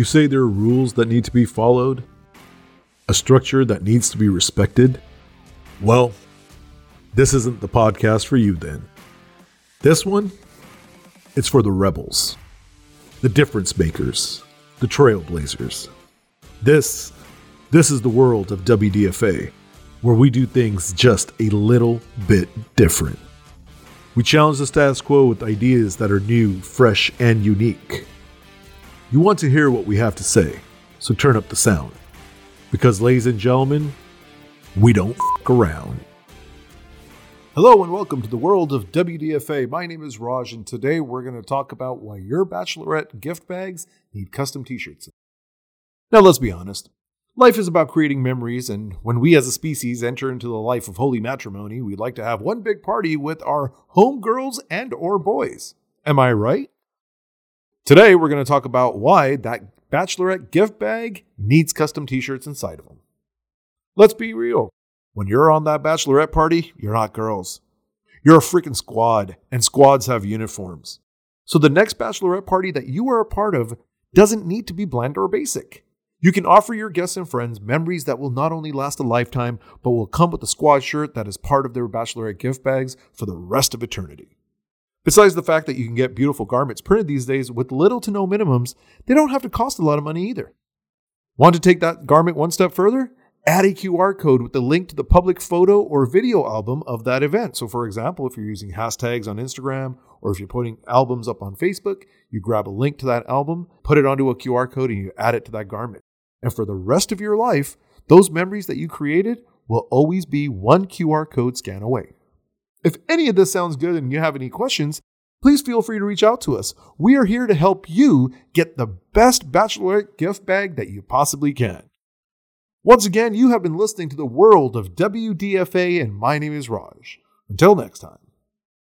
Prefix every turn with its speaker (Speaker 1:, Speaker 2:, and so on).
Speaker 1: You say there are rules that need to be followed? A structure that needs to be respected? Well, this isn't the podcast for you then. This one, it's for the rebels, the difference makers, the trailblazers. This, this is the world of WDFA, where we do things just a little bit different. We challenge the status quo with ideas that are new, fresh, and unique. You want to hear what we have to say, so turn up the sound. Because, ladies and gentlemen, we don't f around. Hello and welcome to the world of WDFA. My name is Raj, and today we're going to talk about why your bachelorette gift bags need custom t shirts. Now, let's be honest. Life is about creating memories, and when we as a species enter into the life of holy matrimony, we'd like to have one big party with our homegirls and or boys. Am I right? Today, we're going to talk about why that bachelorette gift bag needs custom t shirts inside of them. Let's be real. When you're on that bachelorette party, you're not girls. You're a freaking squad, and squads have uniforms. So the next bachelorette party that you are a part of doesn't need to be bland or basic. You can offer your guests and friends memories that will not only last a lifetime, but will come with a squad shirt that is part of their bachelorette gift bags for the rest of eternity. Besides the fact that you can get beautiful garments printed these days with little to no minimums, they don't have to cost a lot of money either. Want to take that garment one step further? Add a QR code with the link to the public photo or video album of that event. So, for example, if you're using hashtags on Instagram or if you're putting albums up on Facebook, you grab a link to that album, put it onto a QR code, and you add it to that garment. And for the rest of your life, those memories that you created will always be one QR code scan away. If any of this sounds good and you have any questions, please feel free to reach out to us. We are here to help you get the best bachelorette gift bag that you possibly can. Once again, you have been listening to the world of WDFA, and my name is Raj. Until next time.